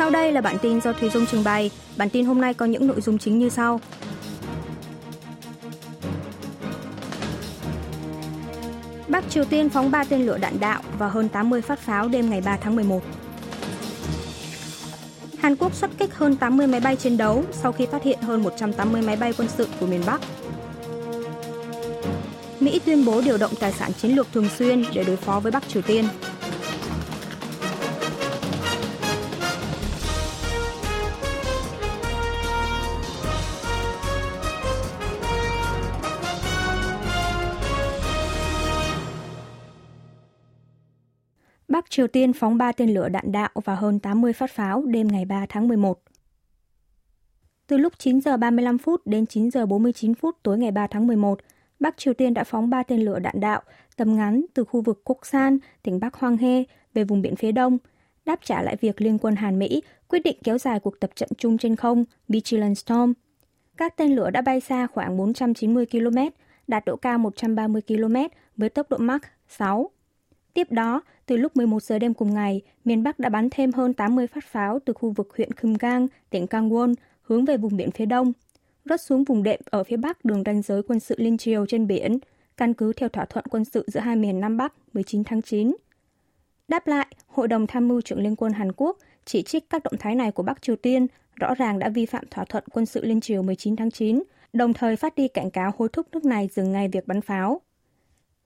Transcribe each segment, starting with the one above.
Sau đây là bản tin do Thùy Dung trình bày. Bản tin hôm nay có những nội dung chính như sau. Bắc Triều Tiên phóng 3 tên lửa đạn đạo và hơn 80 phát pháo đêm ngày 3 tháng 11. Hàn Quốc xuất kích hơn 80 máy bay chiến đấu sau khi phát hiện hơn 180 máy bay quân sự của miền Bắc. Mỹ tuyên bố điều động tài sản chiến lược thường xuyên để đối phó với Bắc Triều Tiên. Triều Tiên phóng 3 tên lửa đạn đạo và hơn 80 phát pháo đêm ngày 3 tháng 11. Từ lúc 9 giờ 35 phút đến 9 giờ 49 phút tối ngày 3 tháng 11, Bắc Triều Tiên đã phóng 3 tên lửa đạn đạo tầm ngắn từ khu vực Koksan, tỉnh Bắc Hoang He về vùng biển phía đông, đáp trả lại việc Liên quân Hàn Mỹ quyết định kéo dài cuộc tập trận chung trên không Vigilant Storm. Các tên lửa đã bay xa khoảng 490 km, đạt độ cao 130 km với tốc độ Mach 6. Tiếp đó, từ lúc 11 giờ đêm cùng ngày, miền Bắc đã bắn thêm hơn 80 phát pháo từ khu vực huyện Kumgang, tỉnh Kangwon, hướng về vùng biển phía đông, rớt xuống vùng đệm ở phía bắc đường ranh giới quân sự liên triều trên biển, căn cứ theo thỏa thuận quân sự giữa hai miền Nam Bắc 19 tháng 9. Đáp lại, Hội đồng Tham mưu trưởng Liên quân Hàn Quốc chỉ trích các động thái này của Bắc Triều Tiên rõ ràng đã vi phạm thỏa thuận quân sự liên triều 19 tháng 9, đồng thời phát đi cảnh cáo hối thúc nước này dừng ngay việc bắn pháo.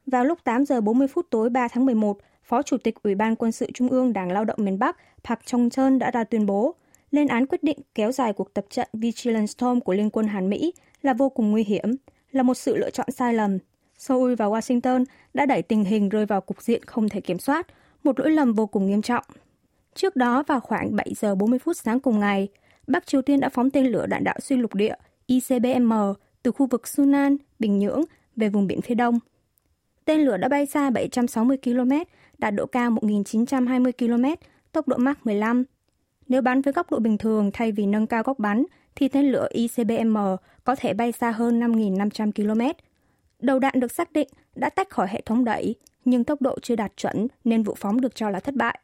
Vào lúc 8 giờ 40 phút tối 3 tháng 11, Phó Chủ tịch Ủy ban Quân sự Trung ương Đảng Lao động miền Bắc Park Chung Chun đã ra tuyên bố lên án quyết định kéo dài cuộc tập trận Vigilant Storm của Liên quân Hàn Mỹ là vô cùng nguy hiểm, là một sự lựa chọn sai lầm. Seoul và Washington đã đẩy tình hình rơi vào cục diện không thể kiểm soát, một lỗi lầm vô cùng nghiêm trọng. Trước đó vào khoảng 7 giờ 40 phút sáng cùng ngày, Bắc Triều Tiên đã phóng tên lửa đạn đạo xuyên lục địa ICBM từ khu vực Sunan, Bình Nhưỡng về vùng biển phía đông. Tên lửa đã bay xa 760 km, đạt độ cao 1920 km, tốc độ Mach 15. Nếu bắn với góc độ bình thường thay vì nâng cao góc bắn, thì tên lửa ICBM có thể bay xa hơn 5.500 km. Đầu đạn được xác định đã tách khỏi hệ thống đẩy, nhưng tốc độ chưa đạt chuẩn nên vụ phóng được cho là thất bại.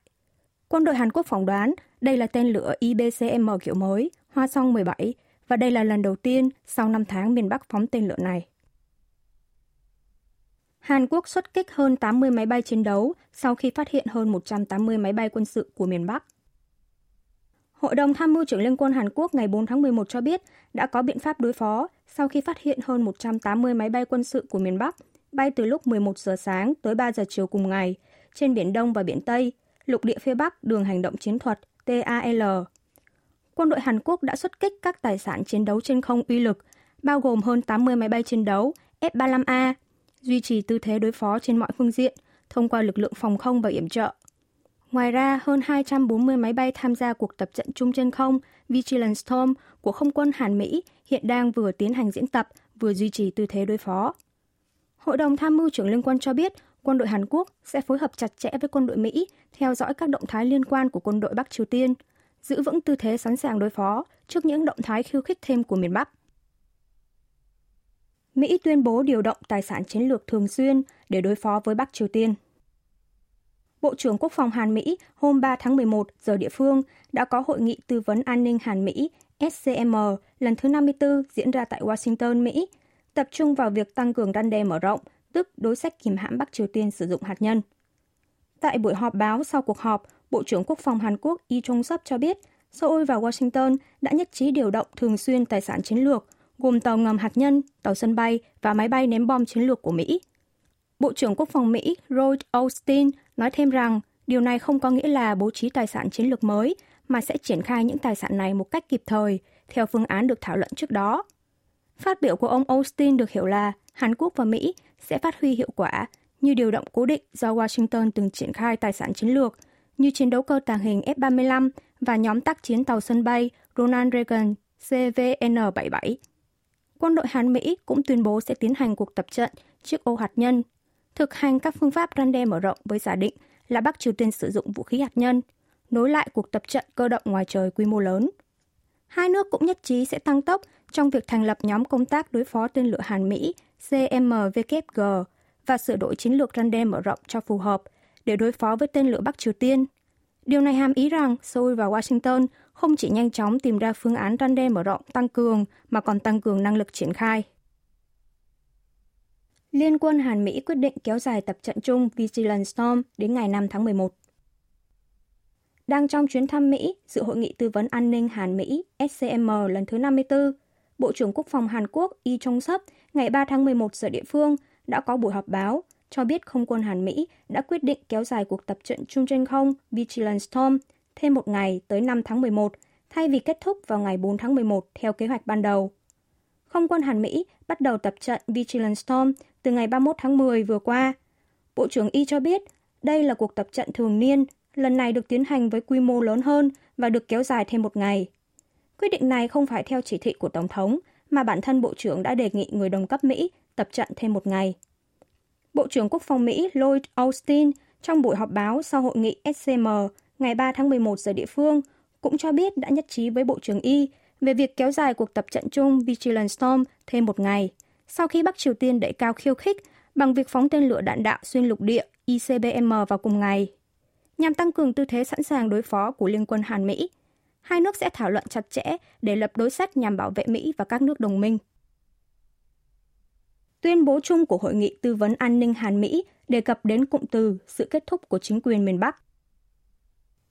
Quân đội Hàn Quốc phỏng đoán đây là tên lửa IBCM kiểu mới, Hoa Song 17, và đây là lần đầu tiên sau 5 tháng miền Bắc phóng tên lửa này. Hàn Quốc xuất kích hơn 80 máy bay chiến đấu sau khi phát hiện hơn 180 máy bay quân sự của miền Bắc. Hội đồng tham mưu trưởng Liên quân Hàn Quốc ngày 4 tháng 11 cho biết đã có biện pháp đối phó sau khi phát hiện hơn 180 máy bay quân sự của miền Bắc bay từ lúc 11 giờ sáng tới 3 giờ chiều cùng ngày trên Biển Đông và Biển Tây, lục địa phía Bắc đường hành động chiến thuật TAL. Quân đội Hàn Quốc đã xuất kích các tài sản chiến đấu trên không uy lực, bao gồm hơn 80 máy bay chiến đấu F-35A, duy trì tư thế đối phó trên mọi phương diện thông qua lực lượng phòng không và yểm trợ. Ngoài ra, hơn 240 máy bay tham gia cuộc tập trận chung trên không Vigilant Storm của không quân Hàn Mỹ hiện đang vừa tiến hành diễn tập, vừa duy trì tư thế đối phó. Hội đồng tham mưu trưởng liên quân cho biết quân đội Hàn Quốc sẽ phối hợp chặt chẽ với quân đội Mỹ, theo dõi các động thái liên quan của quân đội Bắc Triều Tiên, giữ vững tư thế sẵn sàng đối phó trước những động thái khiêu khích thêm của miền Bắc. Mỹ tuyên bố điều động tài sản chiến lược thường xuyên để đối phó với Bắc Triều Tiên. Bộ trưởng Quốc phòng Hàn Mỹ hôm 3 tháng 11 giờ địa phương đã có hội nghị tư vấn an ninh Hàn Mỹ SCM lần thứ 54 diễn ra tại Washington, Mỹ, tập trung vào việc tăng cường răn đe mở rộng, tức đối sách kìm hãm Bắc Triều Tiên sử dụng hạt nhân. Tại buổi họp báo sau cuộc họp, Bộ trưởng Quốc phòng Hàn Quốc Lee Chung Sop cho biết Seoul và Washington đã nhất trí điều động thường xuyên tài sản chiến lược, gồm tàu ngầm hạt nhân, tàu sân bay và máy bay ném bom chiến lược của Mỹ. Bộ trưởng Quốc phòng Mỹ Lloyd Austin nói thêm rằng điều này không có nghĩa là bố trí tài sản chiến lược mới, mà sẽ triển khai những tài sản này một cách kịp thời, theo phương án được thảo luận trước đó. Phát biểu của ông Austin được hiểu là Hàn Quốc và Mỹ sẽ phát huy hiệu quả như điều động cố định do Washington từng triển khai tài sản chiến lược, như chiến đấu cơ tàng hình F-35 và nhóm tác chiến tàu sân bay Ronald Reagan CVN-77. Quân đội Hàn Mỹ cũng tuyên bố sẽ tiến hành cuộc tập trận chiếc ô hạt nhân thực hành các phương pháp răn đe mở rộng với giả định là Bắc Triều Tiên sử dụng vũ khí hạt nhân, nối lại cuộc tập trận cơ động ngoài trời quy mô lớn. Hai nước cũng nhất trí sẽ tăng tốc trong việc thành lập nhóm công tác đối phó tên lửa Hàn Mỹ CMWG và sửa đổi chiến lược răn đe mở rộng cho phù hợp để đối phó với tên lửa Bắc Triều Tiên. Điều này hàm ý rằng Seoul và Washington không chỉ nhanh chóng tìm ra phương án răn đe mở rộng tăng cường mà còn tăng cường năng lực triển khai. Liên quân Hàn Mỹ quyết định kéo dài tập trận chung Vigilant Storm đến ngày 5 tháng 11. Đang trong chuyến thăm Mỹ, dự hội nghị tư vấn an ninh Hàn Mỹ SCM lần thứ 54, Bộ trưởng Quốc phòng Hàn Quốc Lee Jong Sop ngày 3 tháng 11 giờ địa phương đã có buổi họp báo cho biết không quân Hàn Mỹ đã quyết định kéo dài cuộc tập trận chung trên không Vigilant Storm thêm một ngày tới 5 tháng 11 thay vì kết thúc vào ngày 4 tháng 11 theo kế hoạch ban đầu. Không quân Hàn Mỹ bắt đầu tập trận Vigilant Storm từ ngày 31 tháng 10 vừa qua. Bộ trưởng Y cho biết đây là cuộc tập trận thường niên, lần này được tiến hành với quy mô lớn hơn và được kéo dài thêm một ngày. Quyết định này không phải theo chỉ thị của Tổng thống, mà bản thân Bộ trưởng đã đề nghị người đồng cấp Mỹ tập trận thêm một ngày. Bộ trưởng Quốc phòng Mỹ Lloyd Austin trong buổi họp báo sau hội nghị SCM ngày 3 tháng 11 giờ địa phương cũng cho biết đã nhất trí với Bộ trưởng Y về việc kéo dài cuộc tập trận chung Vigilant Storm thêm một ngày, sau khi Bắc Triều Tiên đẩy cao khiêu khích bằng việc phóng tên lửa đạn đạo xuyên lục địa ICBM vào cùng ngày. Nhằm tăng cường tư thế sẵn sàng đối phó của Liên quân Hàn Mỹ, hai nước sẽ thảo luận chặt chẽ để lập đối sách nhằm bảo vệ Mỹ và các nước đồng minh. Tuyên bố chung của Hội nghị Tư vấn An ninh Hàn Mỹ đề cập đến cụm từ sự kết thúc của chính quyền miền Bắc.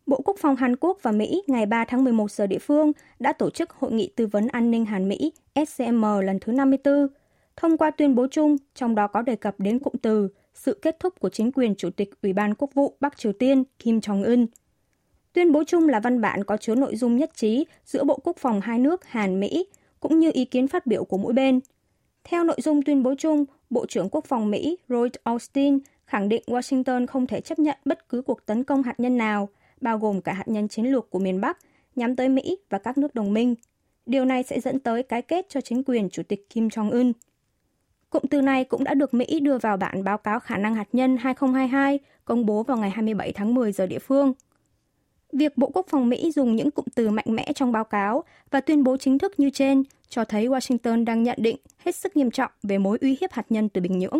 Bộ Quốc phòng Hàn Quốc và Mỹ ngày 3 tháng 11 giờ địa phương đã tổ chức Hội nghị Tư vấn An ninh Hàn Mỹ SCM lần thứ 54, thông qua tuyên bố chung, trong đó có đề cập đến cụm từ sự kết thúc của chính quyền Chủ tịch Ủy ban Quốc vụ Bắc Triều Tiên Kim Jong-un. Tuyên bố chung là văn bản có chứa nội dung nhất trí giữa Bộ Quốc phòng hai nước Hàn-Mỹ, cũng như ý kiến phát biểu của mỗi bên. Theo nội dung tuyên bố chung, Bộ trưởng Quốc phòng Mỹ Lloyd Austin khẳng định Washington không thể chấp nhận bất cứ cuộc tấn công hạt nhân nào, bao gồm cả hạt nhân chiến lược của miền Bắc, nhắm tới Mỹ và các nước đồng minh. Điều này sẽ dẫn tới cái kết cho chính quyền Chủ tịch Kim Jong-un. Cụm từ này cũng đã được Mỹ đưa vào bản báo cáo khả năng hạt nhân 2022 công bố vào ngày 27 tháng 10 giờ địa phương. Việc Bộ Quốc phòng Mỹ dùng những cụm từ mạnh mẽ trong báo cáo và tuyên bố chính thức như trên cho thấy Washington đang nhận định hết sức nghiêm trọng về mối uy hiếp hạt nhân từ Bình Nhưỡng.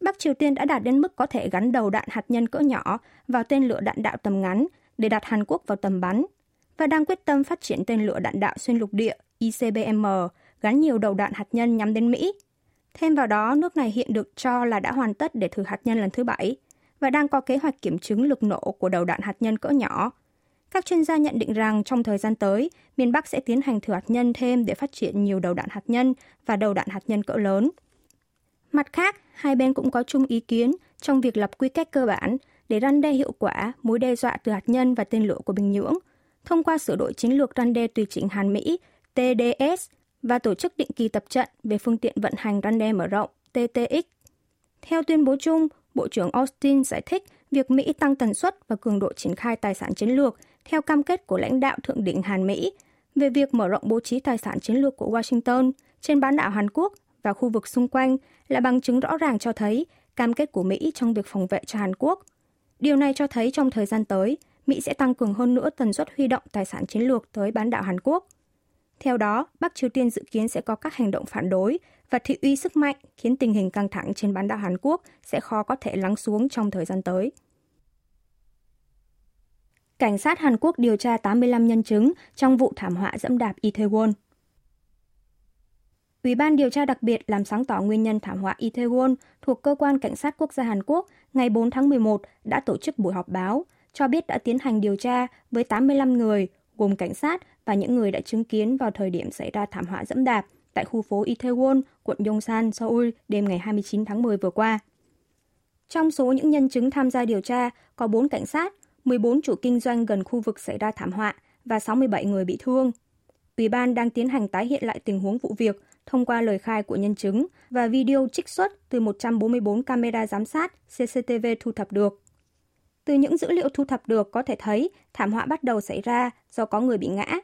Bắc Triều Tiên đã đạt đến mức có thể gắn đầu đạn hạt nhân cỡ nhỏ vào tên lửa đạn đạo tầm ngắn để đặt Hàn Quốc vào tầm bắn và đang quyết tâm phát triển tên lửa đạn đạo xuyên lục địa ICBM gắn nhiều đầu đạn hạt nhân nhắm đến Mỹ. Thêm vào đó, nước này hiện được cho là đã hoàn tất để thử hạt nhân lần thứ bảy và đang có kế hoạch kiểm chứng lực nổ của đầu đạn hạt nhân cỡ nhỏ. Các chuyên gia nhận định rằng trong thời gian tới, miền Bắc sẽ tiến hành thử hạt nhân thêm để phát triển nhiều đầu đạn hạt nhân và đầu đạn hạt nhân cỡ lớn. Mặt khác, hai bên cũng có chung ý kiến trong việc lập quy cách cơ bản để răn đe hiệu quả mối đe dọa từ hạt nhân và tên lửa của Bình Nhưỡng, thông qua sửa đổi chiến lược răn đe tùy chỉnh Hàn Mỹ TDS và tổ chức định kỳ tập trận về phương tiện vận hành răn đe mở rộng TTX. Theo tuyên bố chung, Bộ trưởng Austin giải thích việc Mỹ tăng tần suất và cường độ triển khai tài sản chiến lược theo cam kết của lãnh đạo thượng đỉnh Hàn Mỹ về việc mở rộng bố trí tài sản chiến lược của Washington trên bán đảo Hàn Quốc và khu vực xung quanh là bằng chứng rõ ràng cho thấy cam kết của Mỹ trong việc phòng vệ cho Hàn Quốc. Điều này cho thấy trong thời gian tới, Mỹ sẽ tăng cường hơn nữa tần suất huy động tài sản chiến lược tới bán đảo Hàn Quốc. Theo đó, Bắc Triều Tiên dự kiến sẽ có các hành động phản đối và thị uy sức mạnh khiến tình hình căng thẳng trên bán đảo Hàn Quốc sẽ khó có thể lắng xuống trong thời gian tới. Cảnh sát Hàn Quốc điều tra 85 nhân chứng trong vụ thảm họa dẫm đạp Itaewon. Ủy ban điều tra đặc biệt làm sáng tỏ nguyên nhân thảm họa Itaewon thuộc Cơ quan Cảnh sát Quốc gia Hàn Quốc ngày 4 tháng 11 đã tổ chức buổi họp báo, cho biết đã tiến hành điều tra với 85 người, gồm cảnh sát và những người đã chứng kiến vào thời điểm xảy ra thảm họa dẫm đạp tại khu phố Itaewon, quận Yongsan, Seoul đêm ngày 29 tháng 10 vừa qua. Trong số những nhân chứng tham gia điều tra có 4 cảnh sát, 14 chủ kinh doanh gần khu vực xảy ra thảm họa và 67 người bị thương. Ủy ban đang tiến hành tái hiện lại tình huống vụ việc thông qua lời khai của nhân chứng và video trích xuất từ 144 camera giám sát CCTV thu thập được. Từ những dữ liệu thu thập được có thể thấy thảm họa bắt đầu xảy ra do có người bị ngã.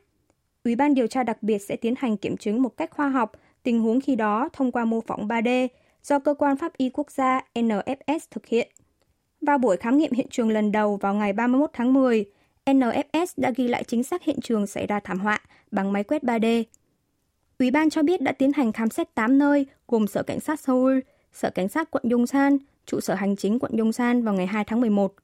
Ủy ban điều tra đặc biệt sẽ tiến hành kiểm chứng một cách khoa học tình huống khi đó thông qua mô phỏng 3D do Cơ quan Pháp y Quốc gia NFS thực hiện. Vào buổi khám nghiệm hiện trường lần đầu vào ngày 31 tháng 10, NFS đã ghi lại chính xác hiện trường xảy ra thảm họa bằng máy quét 3D. Ủy ban cho biết đã tiến hành khám xét 8 nơi gồm Sở Cảnh sát Seoul, Sở Cảnh sát quận Yongsan, trụ sở hành chính quận Yongsan vào ngày 2 tháng 11.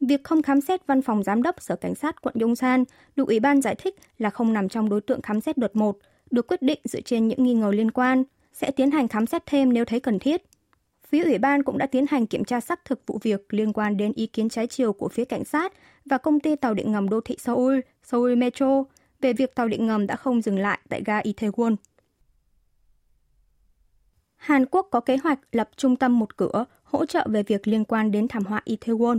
Việc không khám xét văn phòng giám đốc Sở Cảnh sát quận Yongsan được Ủy ban giải thích là không nằm trong đối tượng khám xét đợt 1, được quyết định dựa trên những nghi ngờ liên quan, sẽ tiến hành khám xét thêm nếu thấy cần thiết. Phía Ủy ban cũng đã tiến hành kiểm tra xác thực vụ việc liên quan đến ý kiến trái chiều của phía cảnh sát và công ty tàu điện ngầm đô thị Seoul, Seoul Metro, về việc tàu điện ngầm đã không dừng lại tại ga Itaewon. Hàn Quốc có kế hoạch lập trung tâm một cửa hỗ trợ về việc liên quan đến thảm họa Itaewon.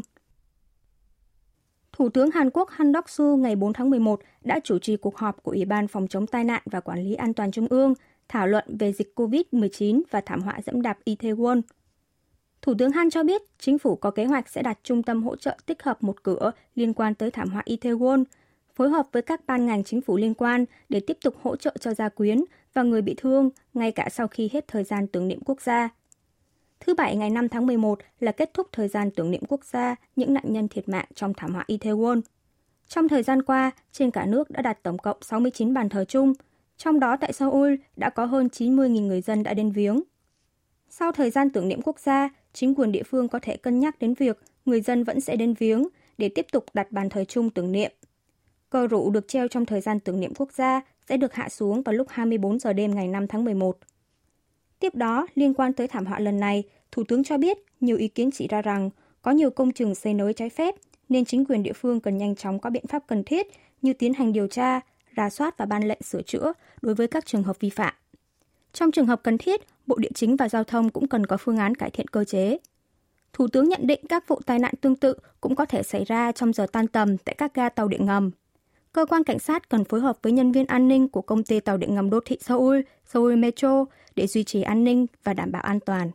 Thủ tướng Hàn Quốc Han Dok-su ngày 4 tháng 11 đã chủ trì cuộc họp của Ủy ban Phòng chống tai nạn và Quản lý An toàn Trung ương thảo luận về dịch COVID-19 và thảm họa dẫm đạp Itaewon. Thủ tướng Han cho biết chính phủ có kế hoạch sẽ đặt trung tâm hỗ trợ tích hợp một cửa liên quan tới thảm họa Itaewon, phối hợp với các ban ngành chính phủ liên quan để tiếp tục hỗ trợ cho gia quyến và người bị thương ngay cả sau khi hết thời gian tưởng niệm quốc gia. Thứ Bảy ngày 5 tháng 11 là kết thúc thời gian tưởng niệm quốc gia những nạn nhân thiệt mạng trong thảm họa Itaewon. Trong thời gian qua, trên cả nước đã đặt tổng cộng 69 bàn thờ chung, trong đó tại Seoul đã có hơn 90.000 người dân đã đến viếng. Sau thời gian tưởng niệm quốc gia, chính quyền địa phương có thể cân nhắc đến việc người dân vẫn sẽ đến viếng để tiếp tục đặt bàn thờ chung tưởng niệm. Cờ rủ được treo trong thời gian tưởng niệm quốc gia sẽ được hạ xuống vào lúc 24 giờ đêm ngày 5 tháng 11. Tiếp đó, liên quan tới thảm họa lần này, Thủ tướng cho biết nhiều ý kiến chỉ ra rằng có nhiều công trình xây nới trái phép nên chính quyền địa phương cần nhanh chóng có biện pháp cần thiết như tiến hành điều tra, rà soát và ban lệnh sửa chữa đối với các trường hợp vi phạm. Trong trường hợp cần thiết, Bộ Địa chính và Giao thông cũng cần có phương án cải thiện cơ chế. Thủ tướng nhận định các vụ tai nạn tương tự cũng có thể xảy ra trong giờ tan tầm tại các ga tàu điện ngầm. Cơ quan cảnh sát cần phối hợp với nhân viên an ninh của công ty tàu điện ngầm đô thị Seoul, Seoul Metro để duy trì an ninh và đảm bảo an toàn.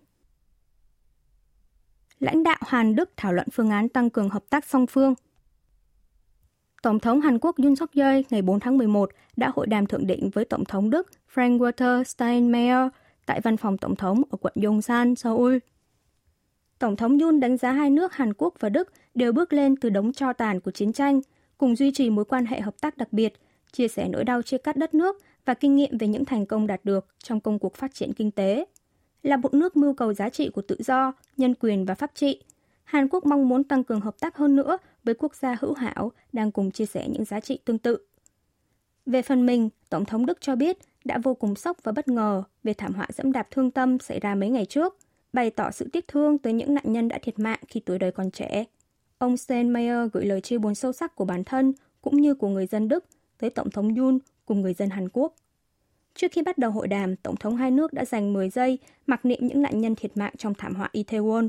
Lãnh đạo Hàn Đức thảo luận phương án tăng cường hợp tác song phương. Tổng thống Hàn Quốc Yoon suk yeol ngày 4 tháng 11 đã hội đàm thượng đỉnh với Tổng thống Đức Frank-Walter Steinmeier tại văn phòng Tổng thống ở quận Yongsan, Seoul. Tổng thống Yoon đánh giá hai nước Hàn Quốc và Đức đều bước lên từ đống cho tàn của chiến tranh, cùng duy trì mối quan hệ hợp tác đặc biệt, chia sẻ nỗi đau chia cắt đất nước và kinh nghiệm về những thành công đạt được trong công cuộc phát triển kinh tế. Là một nước mưu cầu giá trị của tự do, nhân quyền và pháp trị, Hàn Quốc mong muốn tăng cường hợp tác hơn nữa với quốc gia hữu hảo đang cùng chia sẻ những giá trị tương tự. Về phần mình, Tổng thống Đức cho biết đã vô cùng sốc và bất ngờ về thảm họa dẫm đạp thương tâm xảy ra mấy ngày trước, bày tỏ sự tiếc thương tới những nạn nhân đã thiệt mạng khi tuổi đời còn trẻ. Ông Steinmeier gửi lời chia buồn sâu sắc của bản thân cũng như của người dân Đức tới Tổng thống Yoon cùng người dân Hàn Quốc. Trước khi bắt đầu hội đàm, Tổng thống hai nước đã dành 10 giây mặc niệm những nạn nhân thiệt mạng trong thảm họa Itaewon.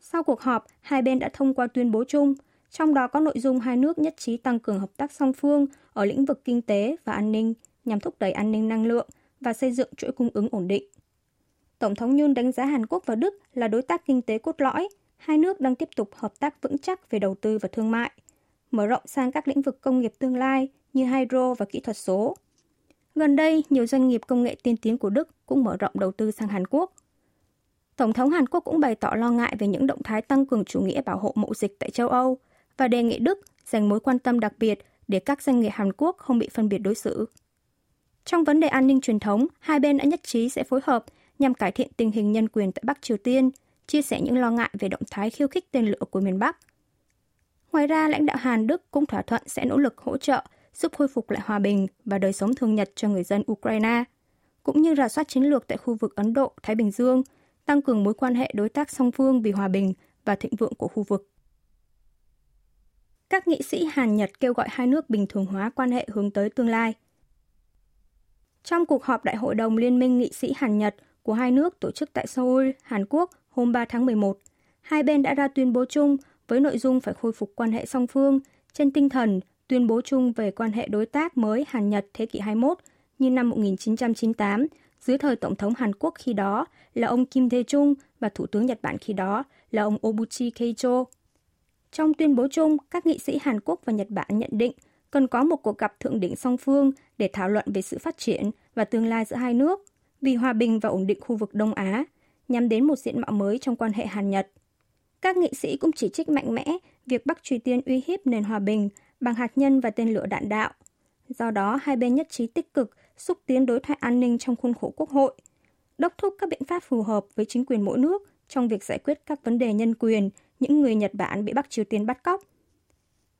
Sau cuộc họp, hai bên đã thông qua tuyên bố chung, trong đó có nội dung hai nước nhất trí tăng cường hợp tác song phương ở lĩnh vực kinh tế và an ninh nhằm thúc đẩy an ninh năng lượng và xây dựng chuỗi cung ứng ổn định. Tổng thống Yoon đánh giá Hàn Quốc và Đức là đối tác kinh tế cốt lõi, hai nước đang tiếp tục hợp tác vững chắc về đầu tư và thương mại, mở rộng sang các lĩnh vực công nghiệp tương lai như hydro và kỹ thuật số. Gần đây, nhiều doanh nghiệp công nghệ tiên tiến của Đức cũng mở rộng đầu tư sang Hàn Quốc. Tổng thống Hàn Quốc cũng bày tỏ lo ngại về những động thái tăng cường chủ nghĩa bảo hộ mậu dịch tại châu Âu và đề nghị Đức dành mối quan tâm đặc biệt để các doanh nghiệp Hàn Quốc không bị phân biệt đối xử. Trong vấn đề an ninh truyền thống, hai bên đã nhất trí sẽ phối hợp nhằm cải thiện tình hình nhân quyền tại Bắc Triều Tiên, chia sẻ những lo ngại về động thái khiêu khích tên lửa của miền Bắc. Ngoài ra, lãnh đạo Hàn Đức cũng thỏa thuận sẽ nỗ lực hỗ trợ giúp khôi phục lại hòa bình và đời sống thường nhật cho người dân Ukraine, cũng như rà soát chiến lược tại khu vực Ấn Độ, Thái Bình Dương, tăng cường mối quan hệ đối tác song phương vì hòa bình và thịnh vượng của khu vực. Các nghị sĩ Hàn Nhật kêu gọi hai nước bình thường hóa quan hệ hướng tới tương lai – trong cuộc họp Đại hội đồng Liên minh nghị sĩ Hàn Nhật của hai nước tổ chức tại Seoul, Hàn Quốc hôm 3 tháng 11, hai bên đã ra tuyên bố chung với nội dung phải khôi phục quan hệ song phương trên tinh thần tuyên bố chung về quan hệ đối tác mới Hàn Nhật thế kỷ 21 như năm 1998 dưới thời Tổng thống Hàn Quốc khi đó là ông Kim Thế Chung và Thủ tướng Nhật Bản khi đó là ông Obuchi Keicho. Trong tuyên bố chung, các nghị sĩ Hàn Quốc và Nhật Bản nhận định cần có một cuộc gặp thượng đỉnh song phương để thảo luận về sự phát triển và tương lai giữa hai nước vì hòa bình và ổn định khu vực Đông Á, nhằm đến một diện mạo mới trong quan hệ Hàn-Nhật. Các nghị sĩ cũng chỉ trích mạnh mẽ việc Bắc Triều Tiên uy hiếp nền hòa bình bằng hạt nhân và tên lửa đạn đạo. Do đó, hai bên nhất trí tích cực xúc tiến đối thoại an ninh trong khuôn khổ quốc hội, đốc thúc các biện pháp phù hợp với chính quyền mỗi nước trong việc giải quyết các vấn đề nhân quyền những người Nhật Bản bị Bắc Triều Tiên bắt cóc.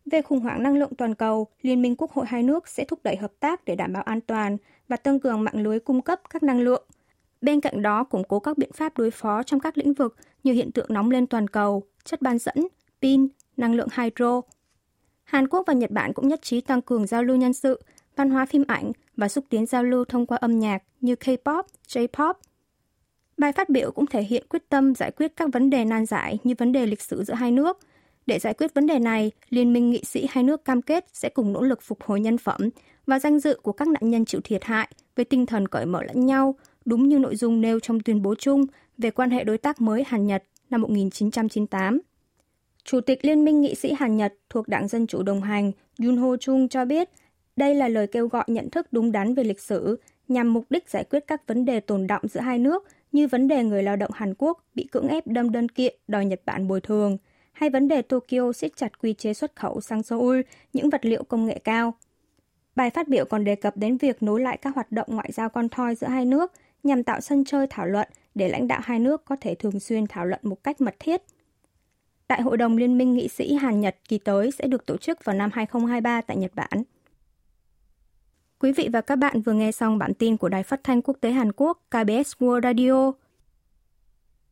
Về khủng hoảng năng lượng toàn cầu, Liên minh Quốc hội hai nước sẽ thúc đẩy hợp tác để đảm bảo an toàn và tăng cường mạng lưới cung cấp các năng lượng. Bên cạnh đó, củng cố các biện pháp đối phó trong các lĩnh vực như hiện tượng nóng lên toàn cầu, chất ban dẫn, pin, năng lượng hydro. Hàn Quốc và Nhật Bản cũng nhất trí tăng cường giao lưu nhân sự, văn hóa phim ảnh và xúc tiến giao lưu thông qua âm nhạc như K-pop, J-pop. Bài phát biểu cũng thể hiện quyết tâm giải quyết các vấn đề nan giải như vấn đề lịch sử giữa hai nước. Để giải quyết vấn đề này, Liên minh nghị sĩ hai nước cam kết sẽ cùng nỗ lực phục hồi nhân phẩm và danh dự của các nạn nhân chịu thiệt hại với tinh thần cởi mở lẫn nhau, đúng như nội dung nêu trong tuyên bố chung về quan hệ đối tác mới Hàn-Nhật năm 1998. Chủ tịch Liên minh nghị sĩ Hàn-Nhật thuộc Đảng Dân Chủ đồng hành Yun Ho Chung cho biết đây là lời kêu gọi nhận thức đúng đắn về lịch sử nhằm mục đích giải quyết các vấn đề tồn động giữa hai nước như vấn đề người lao động Hàn Quốc bị cưỡng ép đâm đơn kiện đòi Nhật Bản bồi thường, hay vấn đề Tokyo siết chặt quy chế xuất khẩu sang Seoul những vật liệu công nghệ cao. Bài phát biểu còn đề cập đến việc nối lại các hoạt động ngoại giao con thoi giữa hai nước nhằm tạo sân chơi thảo luận để lãnh đạo hai nước có thể thường xuyên thảo luận một cách mật thiết. Đại hội đồng Liên minh nghị sĩ Hàn-Nhật kỳ tới sẽ được tổ chức vào năm 2023 tại Nhật Bản. Quý vị và các bạn vừa nghe xong bản tin của Đài Phát thanh Quốc tế Hàn Quốc KBS World Radio.